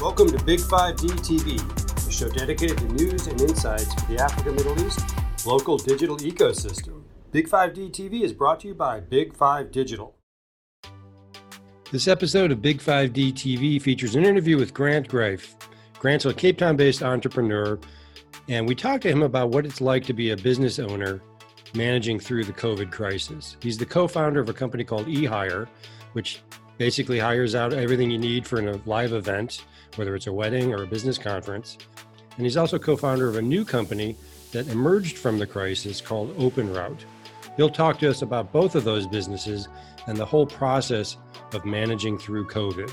Welcome to Big 5D TV, a show dedicated to news and insights for the Africa Middle East local digital ecosystem. Big 5D TV is brought to you by Big 5 Digital. This episode of Big 5D TV features an interview with Grant Greeff. Grant's a Cape Town based entrepreneur, and we talked to him about what it's like to be a business owner managing through the COVID crisis. He's the co founder of a company called eHire, which basically hires out everything you need for a live event, whether it's a wedding or a business conference. And he's also co founder of a new company that emerged from the crisis called OpenRoute. He'll talk to us about both of those businesses and the whole process of managing through COVID.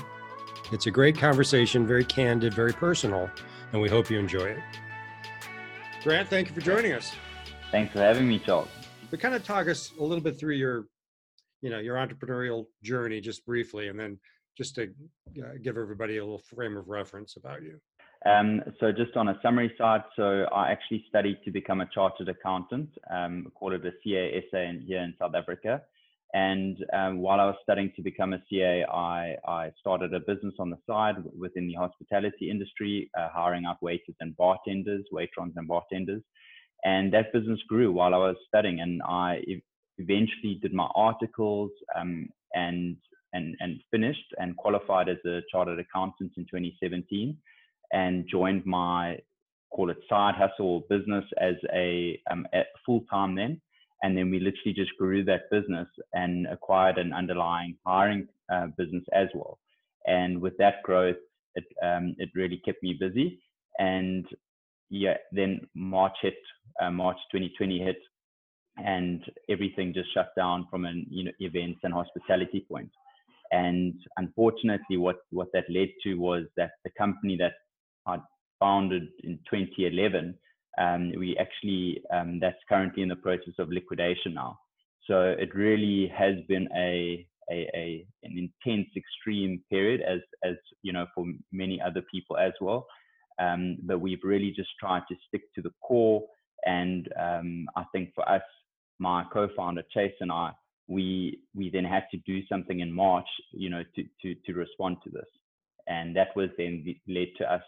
It's a great conversation, very candid, very personal, and we hope you enjoy it. Grant, thank you for joining us. Thanks for having me, Charles. But kind of talk us a little bit through your, you know, your entrepreneurial journey, just briefly, and then just to uh, give everybody a little frame of reference about you. Um, so just on a summary side, so I actually studied to become a chartered accountant, um, called it a CASA in, here in South Africa. And um, while I was studying to become a CA, I, I started a business on the side within the hospitality industry, uh, hiring out waiters and bartenders, waitrons and bartenders. And that business grew while I was studying. And I eventually did my articles um, and, and, and finished and qualified as a chartered accountant in 2017 and joined my, call it side hustle business as a um, full time then and then we literally just grew that business and acquired an underlying hiring uh, business as well. And with that growth, it um, it really kept me busy. And yeah, then March hit, uh, March 2020 hit, and everything just shut down from an you know events and hospitality point. And unfortunately, what what that led to was that the company that I founded in 2011 um, we actually um, that's currently in the process of liquidation now. So it really has been a, a, a, an intense, extreme period, as as you know, for many other people as well. Um, but we've really just tried to stick to the core, and um, I think for us, my co-founder Chase and I, we we then had to do something in March, you know, to to to respond to this, and that was then led to us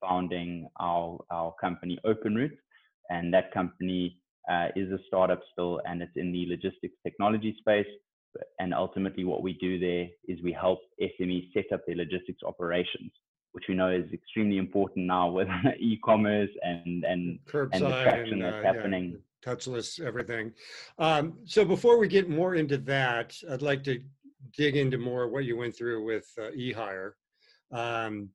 founding our, our company OpenRoute. And that company uh, is a startup still, and it's in the logistics technology space. And ultimately, what we do there is we help SMEs set up their logistics operations, which we know is extremely important now with e-commerce and and, Curbside and the traction and, uh, that's happening. Yeah, touchless everything. Um, so before we get more into that, I'd like to dig into more what you went through with uh, eHire. Um,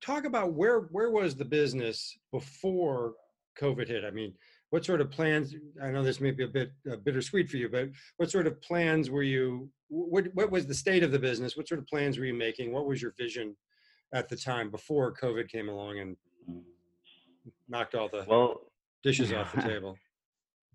talk about where where was the business before COVID hit? I mean, what sort of plans? I know this may be a bit uh, bittersweet for you, but what sort of plans were you? What what was the state of the business? What sort of plans were you making? What was your vision at the time before COVID came along and knocked all the well dishes off the table?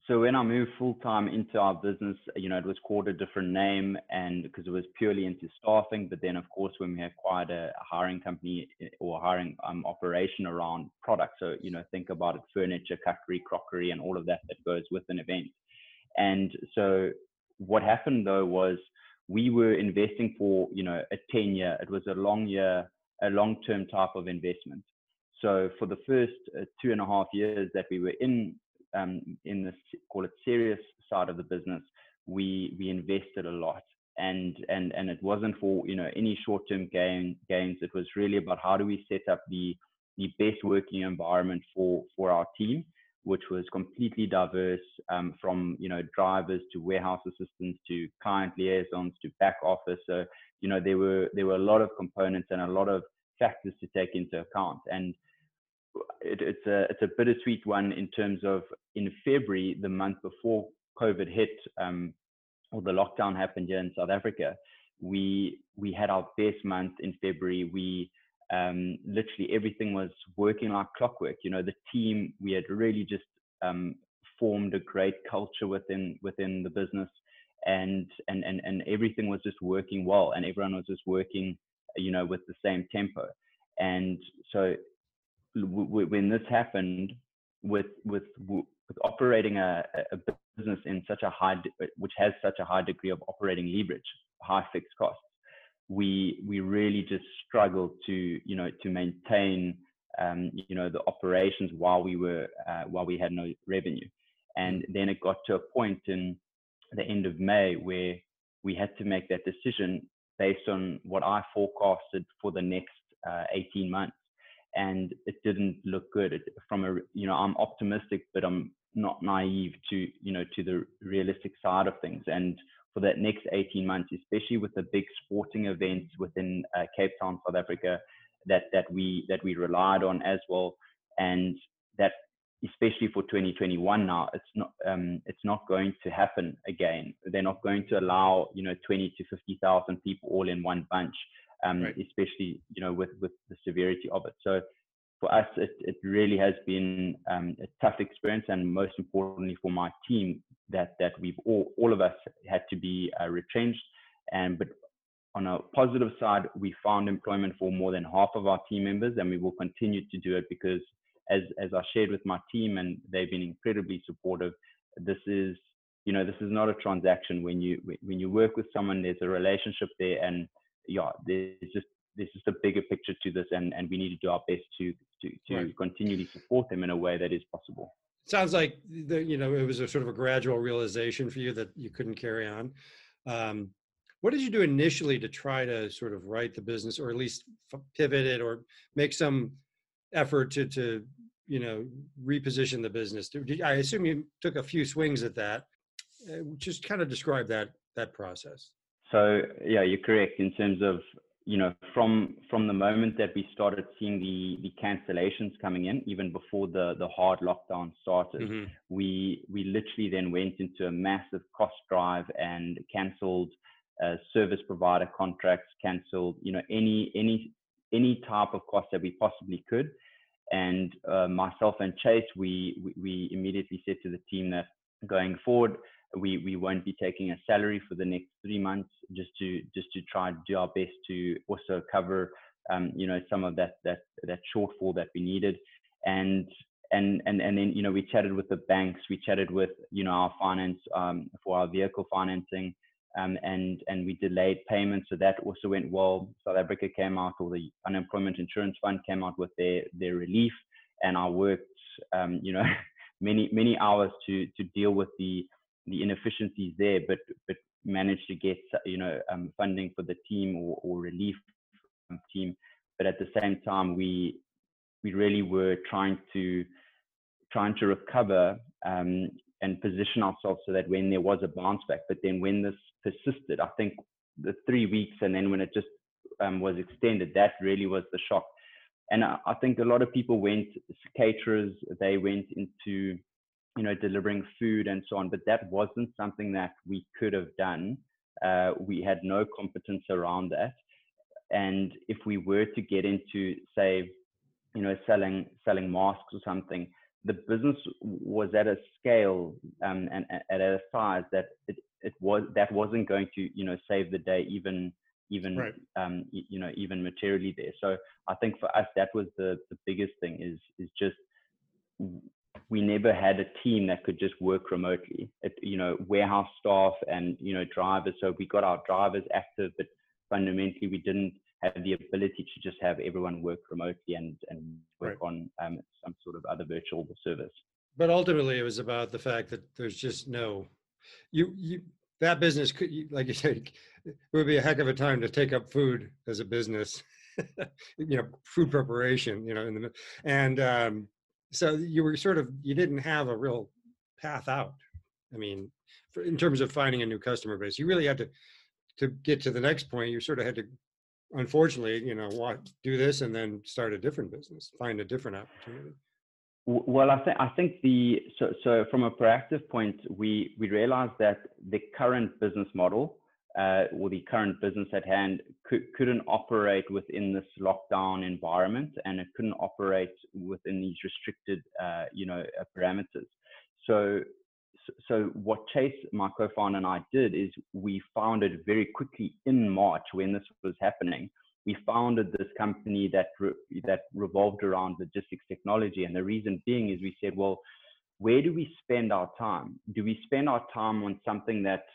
So when I moved full time into our business, you know, it was called a different name, and because it was purely into staffing. But then, of course, when we acquired a, hiring company eh, or hiring um, operation around products, so you know, think about it: furniture, cutlery, crockery, and all of that that goes with an event. And so, what happened though was we were investing for you know a ten year. It was a long year, a long term type of investment. So for the first uh, two and a half years that we were in um, in the call it serious side of the business, we we invested a lot, and and and it wasn't for you know any short term gain gains. It was really about how do we set up the the best working environment for for our team, which was completely diverse um, from you know drivers to warehouse assistants to client liaisons to back office. So you know there were there were a lot of components and a lot of factors to take into account and it, it's a it's a bittersweet one in terms of in February, the month before COVID hit, um, or the lockdown happened here in South Africa, we we had our best month in February. We um, literally everything was working like clockwork. You know, the team we had really just um, formed a great culture within within the business, and and and and everything was just working well, and everyone was just working, you know, with the same tempo. And so when this happened with with with operating a, a business in such a high which has such a high degree of operating leverage high fixed costs we we really just struggled to you know to maintain um, you know the operations while we were uh, while we had no revenue, and mm. then it got to a point in the end of May where we had to make that decision based on what I forecasted for the next uh, 18 months, and it didn't look good. It, from a you know I'm optimistic, but I'm not naive to you know to the realistic side of things and for that next 18 months, especially with the big sporting events within uh, Cape Town, South Africa, that that we that we relied on as well, and that especially for 2021 now, it's not um, it's not going to happen again. They're not going to allow you know 20 to 50,000 people all in one bunch, um, right. especially you know with with the severity of it. So for us, it, it really has been um, a tough experience, and most importantly for my team, that that we've all all of us had to be uh, retrenched. And but on a positive side, we found employment for more than half of our team members, and we will continue to do it because, as as I shared with my team, and they've been incredibly supportive. This is you know this is not a transaction. When you when you work with someone, there's a relationship there, and yeah, there's just there's just a bigger picture to this, and, and we need to do our best to to, to right. continually support them in a way that is possible. Sounds like the, you know it was a sort of a gradual realization for you that you couldn't carry on. Um, what did you do initially to try to sort of right the business, or at least pivot it, or make some effort to to you know reposition the business? I assume you took a few swings at that. Uh, just kind of describe that that process. So yeah, you're correct in terms of you know, from from the moment that we started seeing the the cancellations coming in, even before the the hard lockdown started, mm-hmm. we we literally then went into a massive cost drive and cancelled uh, service provider contracts, cancelled you know any any any type of cost that we possibly could. And uh, myself and Chase, we, we we immediately said to the team that going forward, we we won't be taking a salary for the next three months just to just to try to do our best to also cover um, you know some of that that that shortfall that we needed. And and and and then you know we chatted with the banks we chatted with you know our finance um, for our vehicle financing um, and and we delayed payments. So that also went well. South africa came out or the unemployment insurance fund came out with their their relief. And i worked um, you know many many hours to to deal with the the inefficiencies there, but but managed to get you know um, funding for the team or, or relief team. But at the same time, we we really were trying to trying to recover um, and position ourselves so that when there was a bounce back, but then when this persisted, I think the three weeks and then when it just um, was extended, that really was the shock. And I, I think a lot of people went caterers, they went into you know, delivering food and so on. But that wasn't something that we could have done. Uh, we had no competence around that. And if we were to get into, say, you know, selling selling masks or something, the business was at a scale um, and, and at a size that it, it was that wasn't going to you know save the day even even right. um, you know even materially there. So I think for us that was the the biggest thing is is just we never had a team that could just work remotely. It, you know, warehouse staff and you know drivers. So we got our drivers active, but fundamentally we didn't have the ability to just have everyone work remotely and and work right. on um, some sort of other virtual service. But ultimately, it was about the fact that there's just no you you that business could like you said it would be a heck of a time to take up food as a business you know food preparation you know in the and um so you were sort of you didn't have a real path out i mean for, in terms of finding a new customer base. You really had to to get to the next point you sort of had to unfortunately you know what do this and then start a different business find a different opportunity. Well i think i think the so so from a proactive point we we realized that the current business model uh, or the current business at hand could, couldn't operate within this lockdown environment and it couldn't operate within these restricted, uh, you know, uh, parameters. So, so what Chase, my co-founder, and I did is we founded very quickly in March when this was happening. We founded this company that re- that revolved around logistics technology, and the reason being is we said, well, where do we spend our time? Do we spend our time on something that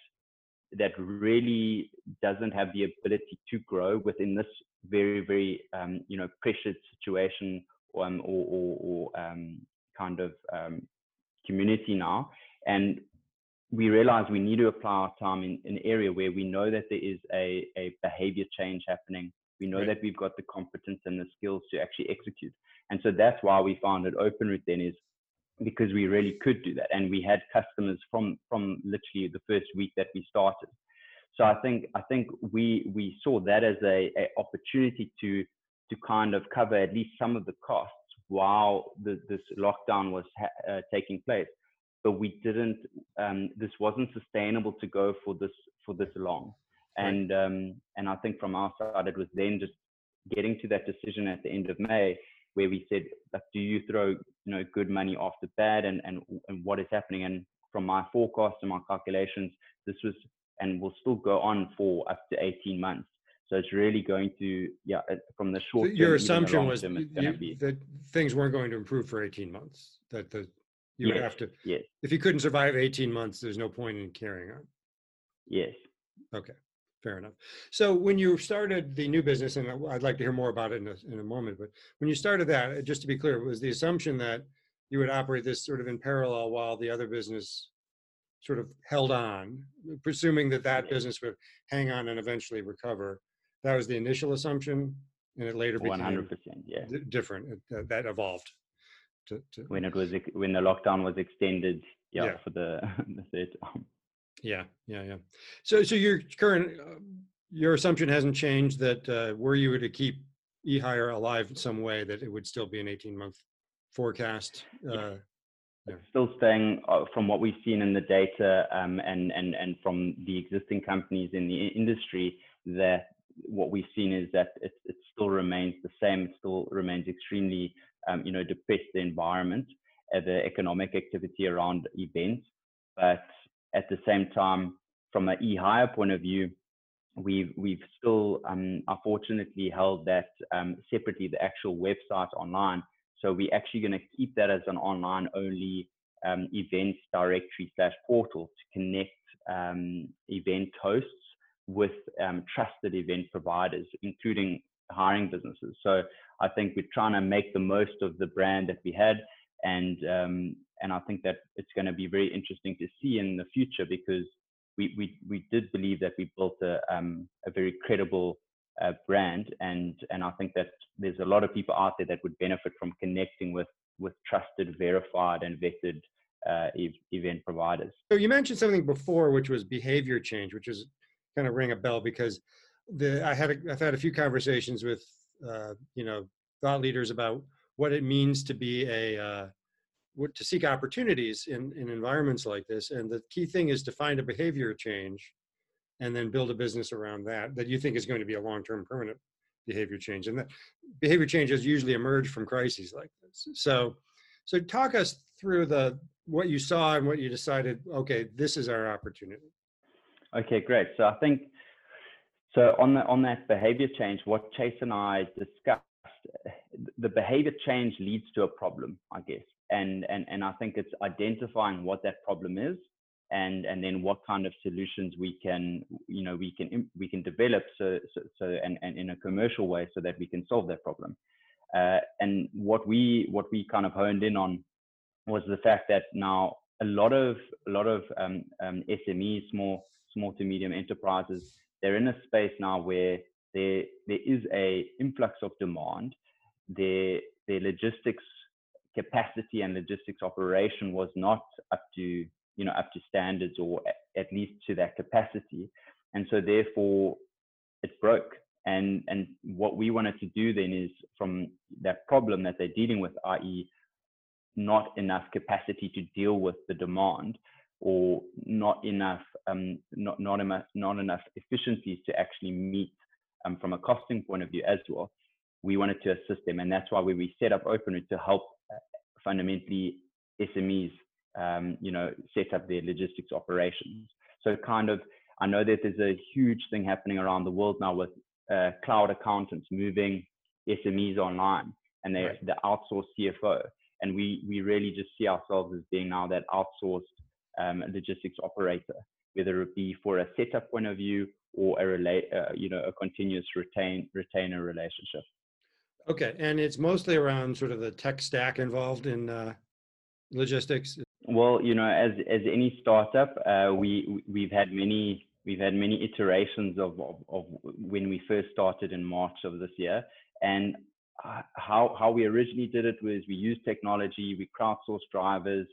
that really doesn't have the ability to grow within this very very um, you know pressured situation um, or, or, or um, kind of um, community now. And we realize we need to apply our time in, an area where we know that there is a, a behavior change happening. We know right. that we've got the competence and the skills to actually execute. And so that's why we founded openroute then is because we really could do that. And we had customers from from literally the first week that we started. So i think i think we we saw that as a, a opportunity to to kind of cover at least some of the costs while the, this lockdown was ha- uh, taking place. But we didn't um, this wasn't sustainable to go for this for this long. And um, and i think from our side it was then just getting to that decision at the end of may where we said, like, do you throw you know good money after bad, and and and what is happening? And from my forecast and my calculations, this was and will still go on for up to 18 months. So it's really going to, yeah, from the short. So your assumption was you, that things weren't going to improve for 18 months. That the you yes, would have to. Yes. If you couldn't survive 18 months, there's no point in carrying on. Yes. Okay. Fair enough. So when you started the new business, and I'd like to hear more about it in a, in a moment, but when you started that, uh, just to be clear, it was the assumption that you would operate this sort of in parallel while the other business sort of held on, presuming that that business would hang on and eventually recover. That was the initial assumption, and it later became 100%, yeah. D- different. It, that evolved. To, to, when it was when the lockdown was extended, yeah, yeah. for the the third time. Yeah, yeah, yeah. So, so your current uh, your assumption hasn't changed that uh, were you to keep eHire alive in some way, that it would still be an eighteen month forecast. Uh, yeah. Still staying uh, from what we've seen in the data um, and and and from the existing companies in the industry that what we've seen is that it, it still remains the same. It still remains extremely um, you know depressed the environment, uh, the economic activity around events, but at the same time, from an e-hire point of view, we've we've still um, unfortunately held that um, separately the actual website online. So we're actually going to keep that as an online only um, events directory slash portal to connect um, event hosts with um, trusted event providers, including hiring businesses. So I think we're trying to make the most of the brand that we had and um, and I think that it's going to be very interesting to see in the future because we we we did believe that we built a um, a very credible uh, brand and and I think that there's a lot of people out there that would benefit from connecting with with trusted, verified, and vetted uh, event providers. So you mentioned something before, which was behavior change, which is kind of ring a bell because the I had a, I've had a few conversations with uh, you know thought leaders about what it means to be a uh, to seek opportunities in, in environments like this. And the key thing is to find a behavior change and then build a business around that that you think is going to be a long-term permanent behavior change. And that behavior changes usually emerge from crises like this. So so talk us through the what you saw and what you decided, okay, this is our opportunity. Okay, great. So I think so on the on that behavior change, what Chase and I discussed the behavior change leads to a problem, I guess. And, and, and I think it's identifying what that problem is and, and then what kind of solutions we can, you know, we can, we can develop so, so, so and, and in a commercial way so that we can solve that problem. Uh, and what we, what we kind of honed in on was the fact that now a lot of, a lot of um, um, SMEs, small, small to medium enterprises, they're in a space now where there there is a influx of demand. Their their logistics capacity and logistics operation was not up to you know up to standards or at least to that capacity, and so therefore it broke. And and what we wanted to do then is from that problem that they're dealing with, i.e., not enough capacity to deal with the demand or not enough um, not not enough not enough efficiencies to actually meet um, from a costing point of view as well. We wanted to assist them, and that's why we, we set up OpenRoute to help fundamentally SMEs, um, you know, set up their logistics operations. So kind of, I know that there's a huge thing happening around the world now with uh, cloud accountants moving SMEs online, and they right. the outsourced CFO, and we we really just see ourselves as being now that outsourced um, logistics operator. whether it be for a setup point of view or a relate, uh, you know, a continuous retain retainer relationship. Okay, and it's mostly around sort of the tech stack involved in uh, logistics. Well, you know, as as any startup, uh, we we've had many we've had many iterations of, of, of when we first started in March of this year, and uh, how how we originally did it was we used technology, we crowdsourced drivers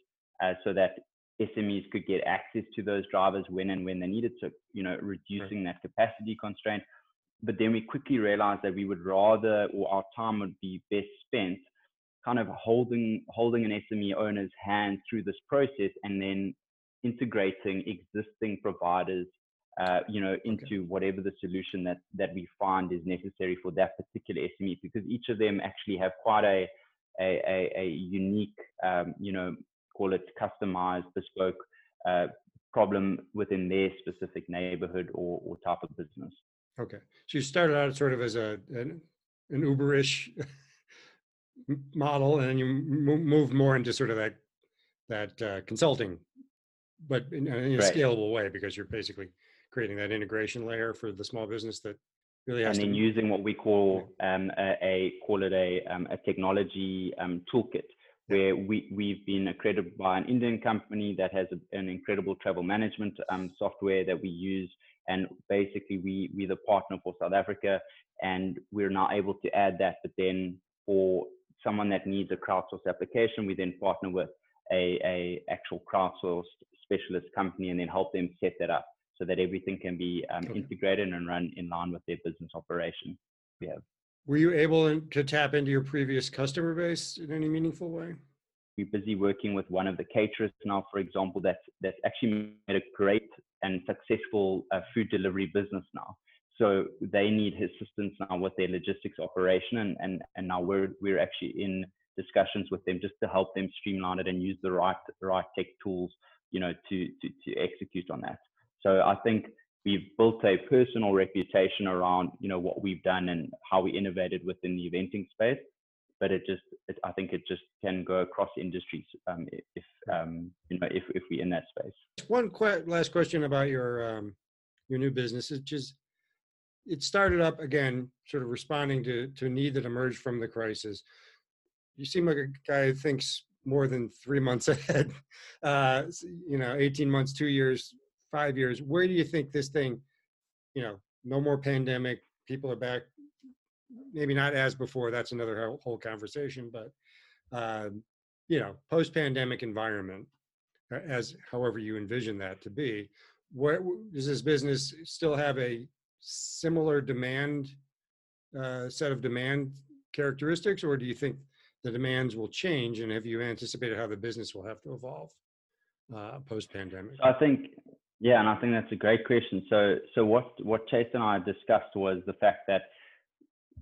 uh, so that SMEs could get access to those drivers when and when they needed to, you know, reducing right. that capacity constraint. But then we quickly realized that we would rather, or our time would be best spent kind of holding holding an SME owner's hand through this process and then integrating existing providers uh, you know, into okay. whatever the solution that that we find is necessary for that particular SME, because each of them actually have quite a a, a, a unique, um, you know, call it customized, bespoke uh, problem within their specific neighborhood or, or type of business. So you started out sort of as a an, an Uberish model, and then you moved more into sort of that that uh, consulting, but in, in a right. scalable way because you're basically creating that integration layer for the small business that really has and then to... using what we call um, a, a, call it a, um, a technology um, toolkit where we, we've been accredited by an Indian company that has a, an incredible travel management um, software that we use. And basically, we, we're the partner for South Africa, and we're now able to add that. But then, for someone that needs a crowdsourced application, we then partner with a, a actual crowdsourced specialist company and then help them set that up so that everything can be um, okay. integrated and run in line with their business operation. We have. Were you able to tap into your previous customer base in any meaningful way? We're busy working with one of the caterers now, for example, that's that's actually made a great and successful uh, food delivery business now. So they need assistance now with their logistics operation, and and and now we're we're actually in discussions with them just to help them streamline it and use the right right tech tools, you know, to to to execute on that. So I think we've built a personal reputation around you know what we've done and how we innovated within the eventing space. But it just, it, I think it just can go across industries um, if um, you know if if we're in that space. One qu- last question about your um, your new business, which is it started up again, sort of responding to to a need that emerged from the crisis. You seem like a guy who thinks more than three months ahead. Uh, you know, eighteen months, two years five years, where do you think this thing, you know, no more pandemic, people are back, maybe not as before, that's another whole conversation, but, um, you know, post pandemic environment, as however you envision that to be, what does this business still have a similar demand uh, set of demand characteristics, or do you think the demands will change? And have you anticipated how the business will have to evolve uh, post pandemic? I think yeah, and I think that's a great question. So, so what what Chase and I discussed was the fact that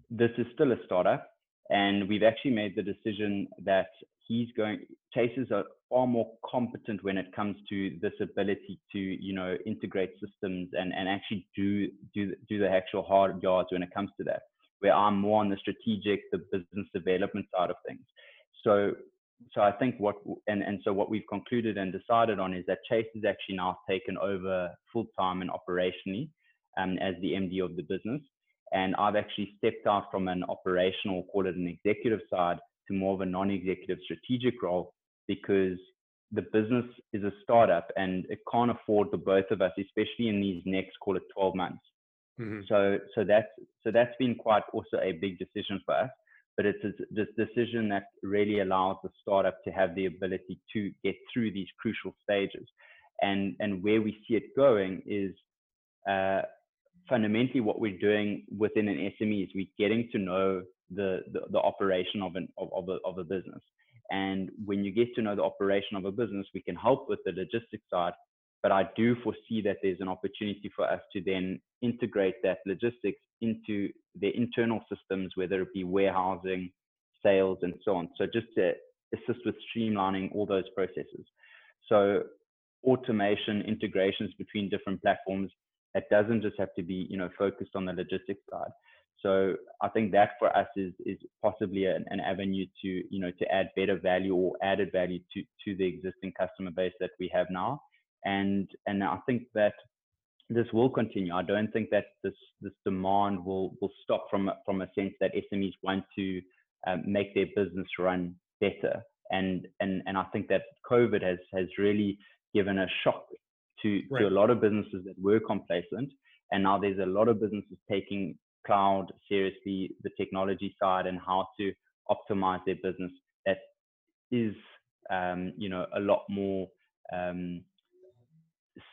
this is still a startup, and we've actually made the decision that he's going. Chase is a far more competent when it comes to this ability to you know integrate systems and and actually do do do the actual hard yards when it comes to that. Where I'm more on the strategic, the business development side of things. So so I think what and and so what we've concluded and decided on is that Chase is actually now taken over full time and operationally um, as the MD of the business, and I've actually stepped out from an operational, call it an executive side, to more of a non-executive strategic role because the business is a startup and it can't afford the both of us, especially in these next call it 12 months. Mm-hmm. So so that's so that's been quite also a big decision for us but it's this decision that really allows the startup to have the ability to get through these crucial stages. And, and where we see it going is uh, fundamentally what we're doing within an SME is we're getting to know the, the, the operation of, an, of, of, a, of a business. And when you get to know the operation of a business, we can help with the logistics side, but I do foresee that there's an opportunity for us to then integrate that logistics into their internal systems, whether it be warehousing, sales, and so on. So just to assist with streamlining all those processes. So automation, integrations between different platforms, it doesn't just have to be, you know, focused on the logistics side. So I think that for us is is possibly an, an, avenue to you know to add better value or added value to to the existing customer base that we have now, and and I think that this will continue. I don't think that this this demand will will stop from from a sense that SMEs want to um, make their business run better, and and and I think that COVID has has really given a shock to right. to a lot of businesses that were complacent, and now there's a lot of businesses taking cloud seriously, the technology side, and how to optimize their business. That is, um, you know, a lot more um,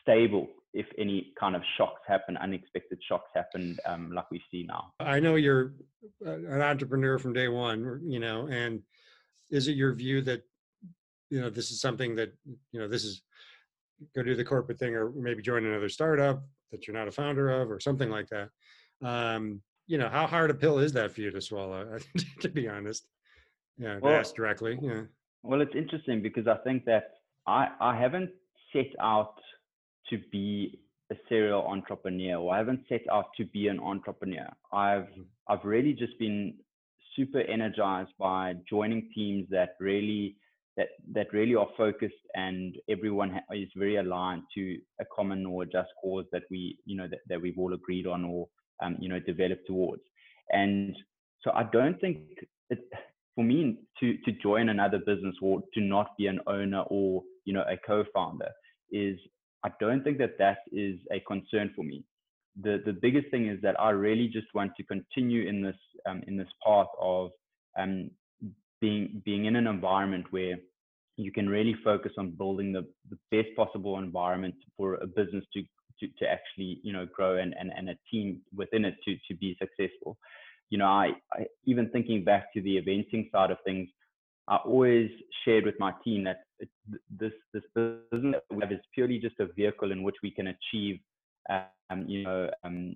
stable if any kind of shocks happen, unexpected shocks happen, um, like we see now. I know you're an entrepreneur from day one, you know, and is it your view that, you know, this is something that, you know, this is go do the corporate thing or maybe join another startup that you're not a founder of or something like that. Um, you know, how hard a pill is that for you to swallow, to be honest? Yeah, well, ask directly. Yeah. Well, it's interesting because I think that I, I haven't set out to be a serial entrepreneur or I haven't set out to be an entrepreneur. I've mm-hmm. I've really just been super energized by joining teams that really that that really are focused and everyone is very aligned to a common or just cause that we you know that, that we've all agreed on or um, you know developed towards and so i don't think it, for me to to join another business or to not be an owner or you know a co-founder is I don't think that that is a concern for me. The the biggest thing is that I really just want to continue in this um, in this path of um, being being in an environment where you can really focus on building the, the best possible environment for a business to to, to actually you know grow and, and, and a team within it to to be successful. You know, I, I even thinking back to the eventing side of things, I always shared with my team that this this business that we have is purely just a vehicle in which we can achieve, um, you know, um,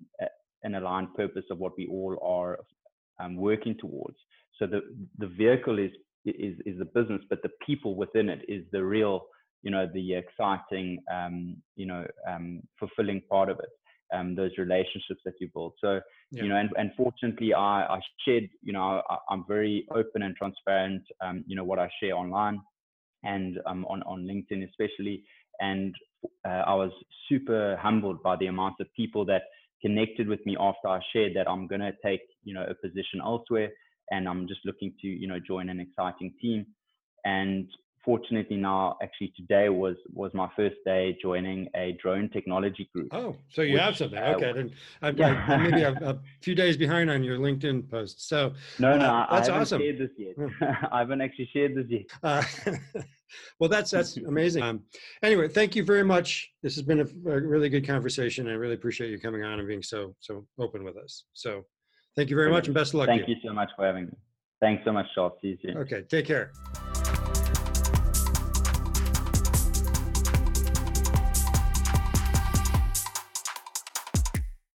an aligned purpose of what we all are um, working towards. So the the vehicle is is is the business, but the people within it is the real, you know, the exciting, um, you know, um, fulfilling part of it um, those relationships that you build. So, yeah. you know, and, and fortunately, I, I shared, you know, I, am very open and transparent, um, you know, what I share online and um, on, on LinkedIn especially. And uh, I was super humbled by the amount of people that connected with me after I shared that I'm going to take, you know, a position elsewhere and I'm just looking to, you know, join an exciting team. And fortunately now actually today was was my first day joining a drone technology group oh so you which, have something. Uh, okay then I'm, yeah. Maybe a, a, few days behind on your linkedin post. So no no uh, that's I haven't awesome. shared this yet. I haven't actually shared this yet. Uh, well that's that's amazing. Um, anyway thank you very much. This has been a, a really good conversation. I really appreciate you coming on and being so so open with us. So thank you very much and best of luck thank you. you so much for having me. Thanks so much charles. See you soon. Okay take care